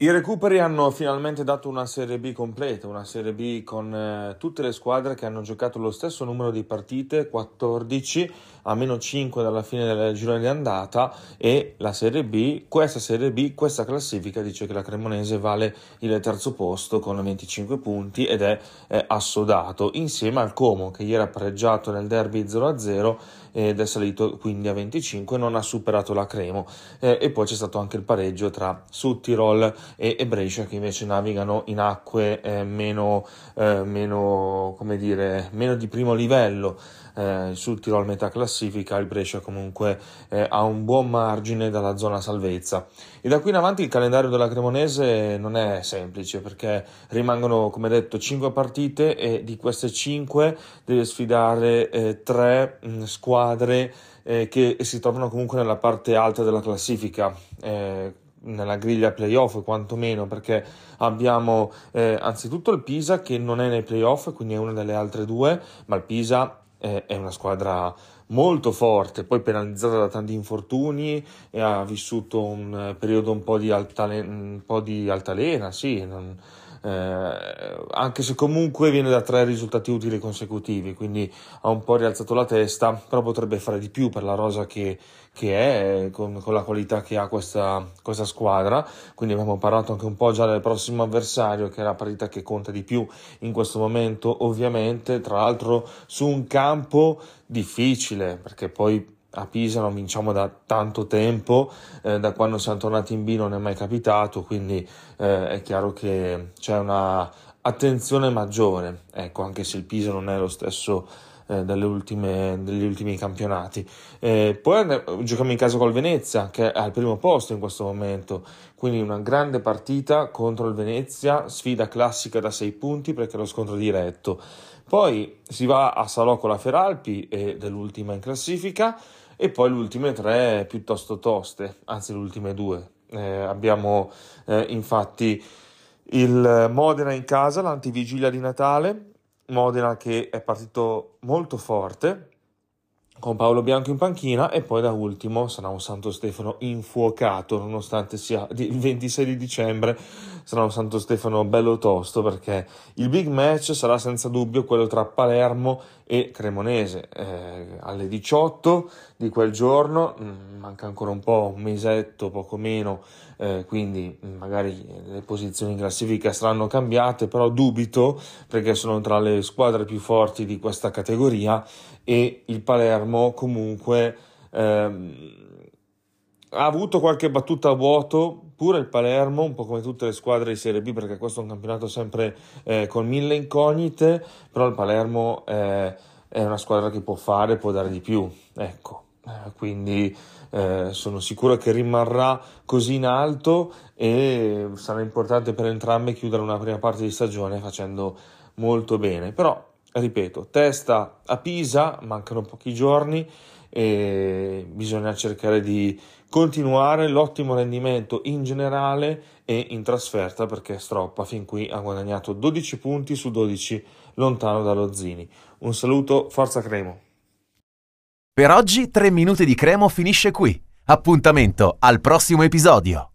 I recuperi hanno finalmente dato una Serie B completa, una Serie B con eh, tutte le squadre che hanno giocato lo stesso numero di partite, 14, a meno 5 dalla fine del girone di andata e la Serie B, questa Serie B, questa classifica dice che la Cremonese vale il terzo posto con 25 punti ed è, è assodato insieme al Como che ieri ha pareggiato nel derby 0-0 ed è salito quindi a 25, non ha superato la Cremo. Eh, e poi c'è stato anche il pareggio tra Sud Tirol e, e Brescia che invece navigano in acque eh, meno, eh, meno, come dire, meno di primo livello. Eh, sul Tirol metà classifica, il Brescia comunque eh, ha un buon margine dalla zona salvezza. E da qui in avanti il calendario della Cremonese non è semplice perché rimangono, come detto, 5 partite e di queste 5 deve sfidare eh, 3 mh, squadre eh, che si trovano comunque nella parte alta della classifica. Eh, nella griglia playoff quantomeno perché abbiamo eh, anzitutto il Pisa che non è nei playoff quindi è una delle altre due ma il Pisa eh, è una squadra molto forte poi penalizzata da tanti infortuni e ha vissuto un periodo un po' di, altale- un po di altalena sì non, eh, anche se comunque viene da tre risultati utili consecutivi, quindi ha un po' rialzato la testa, però potrebbe fare di più per la rosa che, che è, con, con, la qualità che ha questa, questa, squadra, quindi abbiamo parlato anche un po' già del prossimo avversario, che è la partita che conta di più in questo momento, ovviamente, tra l'altro su un campo difficile, perché poi a Pisa non vinciamo da tanto tempo, eh, da quando siamo tornati in B non è mai capitato, quindi eh, è chiaro che c'è una attenzione maggiore, ecco, anche se il Pisa non è lo stesso eh, ultime, degli ultimi campionati. Eh, poi giochiamo in casa col Venezia, che è al primo posto in questo momento, quindi una grande partita contro il Venezia, sfida classica da 6 punti perché è lo scontro diretto. Poi si va a Salò con la Feralpi, e dell'ultima in classifica, e poi le ultime tre piuttosto toste, anzi le ultime due. Eh, abbiamo eh, infatti il Modena in casa, l'antivigilia di Natale, Modena che è partito molto forte, con Paolo Bianco in panchina e poi da ultimo sarà un Santo Stefano infuocato nonostante sia il 26 di dicembre sarà un Santo Stefano bello tosto perché il big match sarà senza dubbio quello tra Palermo e Cremonese eh, alle 18 di quel giorno mm, manca ancora un po' un mesetto poco meno eh, quindi magari le posizioni in classifica saranno cambiate però dubito perché sono tra le squadre più forti di questa categoria e il Palermo comunque ehm, ha avuto qualche battuta a vuoto pure il Palermo, un po' come tutte le squadre di Serie B, perché questo è un campionato sempre eh, con mille incognite, però il Palermo eh, è una squadra che può fare, può dare di più, ecco, eh, quindi eh, sono sicuro che rimarrà così in alto e sarà importante per entrambe chiudere una prima parte di stagione facendo molto bene, però ripeto, testa a Pisa, mancano pochi giorni e bisogna cercare di continuare l'ottimo rendimento in generale e in trasferta perché Stroppa fin qui ha guadagnato 12 punti su 12 lontano dallo Zini. Un saluto, forza Cremo. Per oggi 3 minuti di Cremo finisce qui. Appuntamento al prossimo episodio.